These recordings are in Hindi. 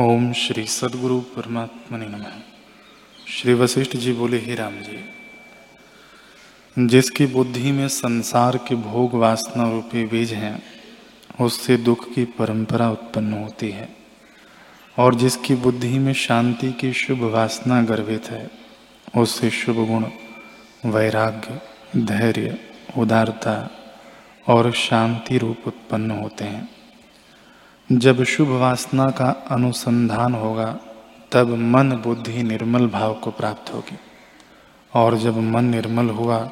ओम श्री सदगुरु परमात्मा ने नमः। श्री वशिष्ठ जी बोले, हे राम जी, जिसकी बुद्धि में संसार के भोग वासना रूपी बीज हैं, उससे दुख की परंपरा उत्पन्न होती है, और जिसकी बुद्धि में शांति की शुभ वासना गर्भित है, उससे शुभ गुण, वैराग्य, धैर्य, उदारता और शांति रूप उत्पन्न होते हैं। जब शुभ वासना का अनुसंधान होगा, तब मन बुद्धि निर्मल भाव को प्राप्त होगी। और जब मन निर्मल हुआ,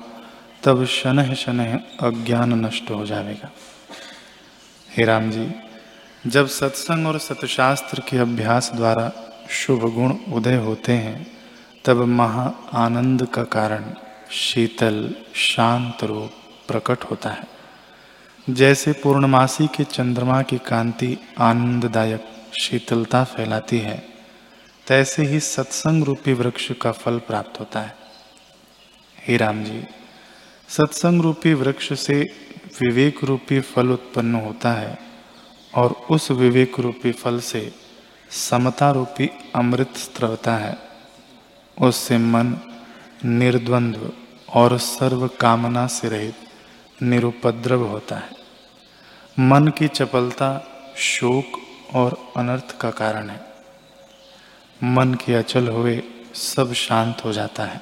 तब शनह शनह अज्ञान नष्ट हो जाएगा। हे राम जी, जब सत्संग और सतशास्त्र के अभ्यास द्वारा शुभ गुण उदय होते हैं, तब महा आनंद का कारण शीतल, शांत रूप प्रकट होता है। जैसे पूर्णमासी के चंद्रमा की कांति आनंददायक शीतलता फैलाती है, तैसे ही सत्संग रूपी वृक्ष का फल प्राप्त होता है। हे राम जी, सत्संग रूपी वृक्ष से विवेक रूपी फल उत्पन्न होता है और उस विवेक रूपी फल से समता रूपी अमृत स्त्रवता है। उससे मन निर्द्वंद्व और सर्व कामना से रहित निरुपद्रव होता है। मन की चपलता शोक और अनर्थ का कारण है। मन के अचल हुए सब शांत हो जाता है।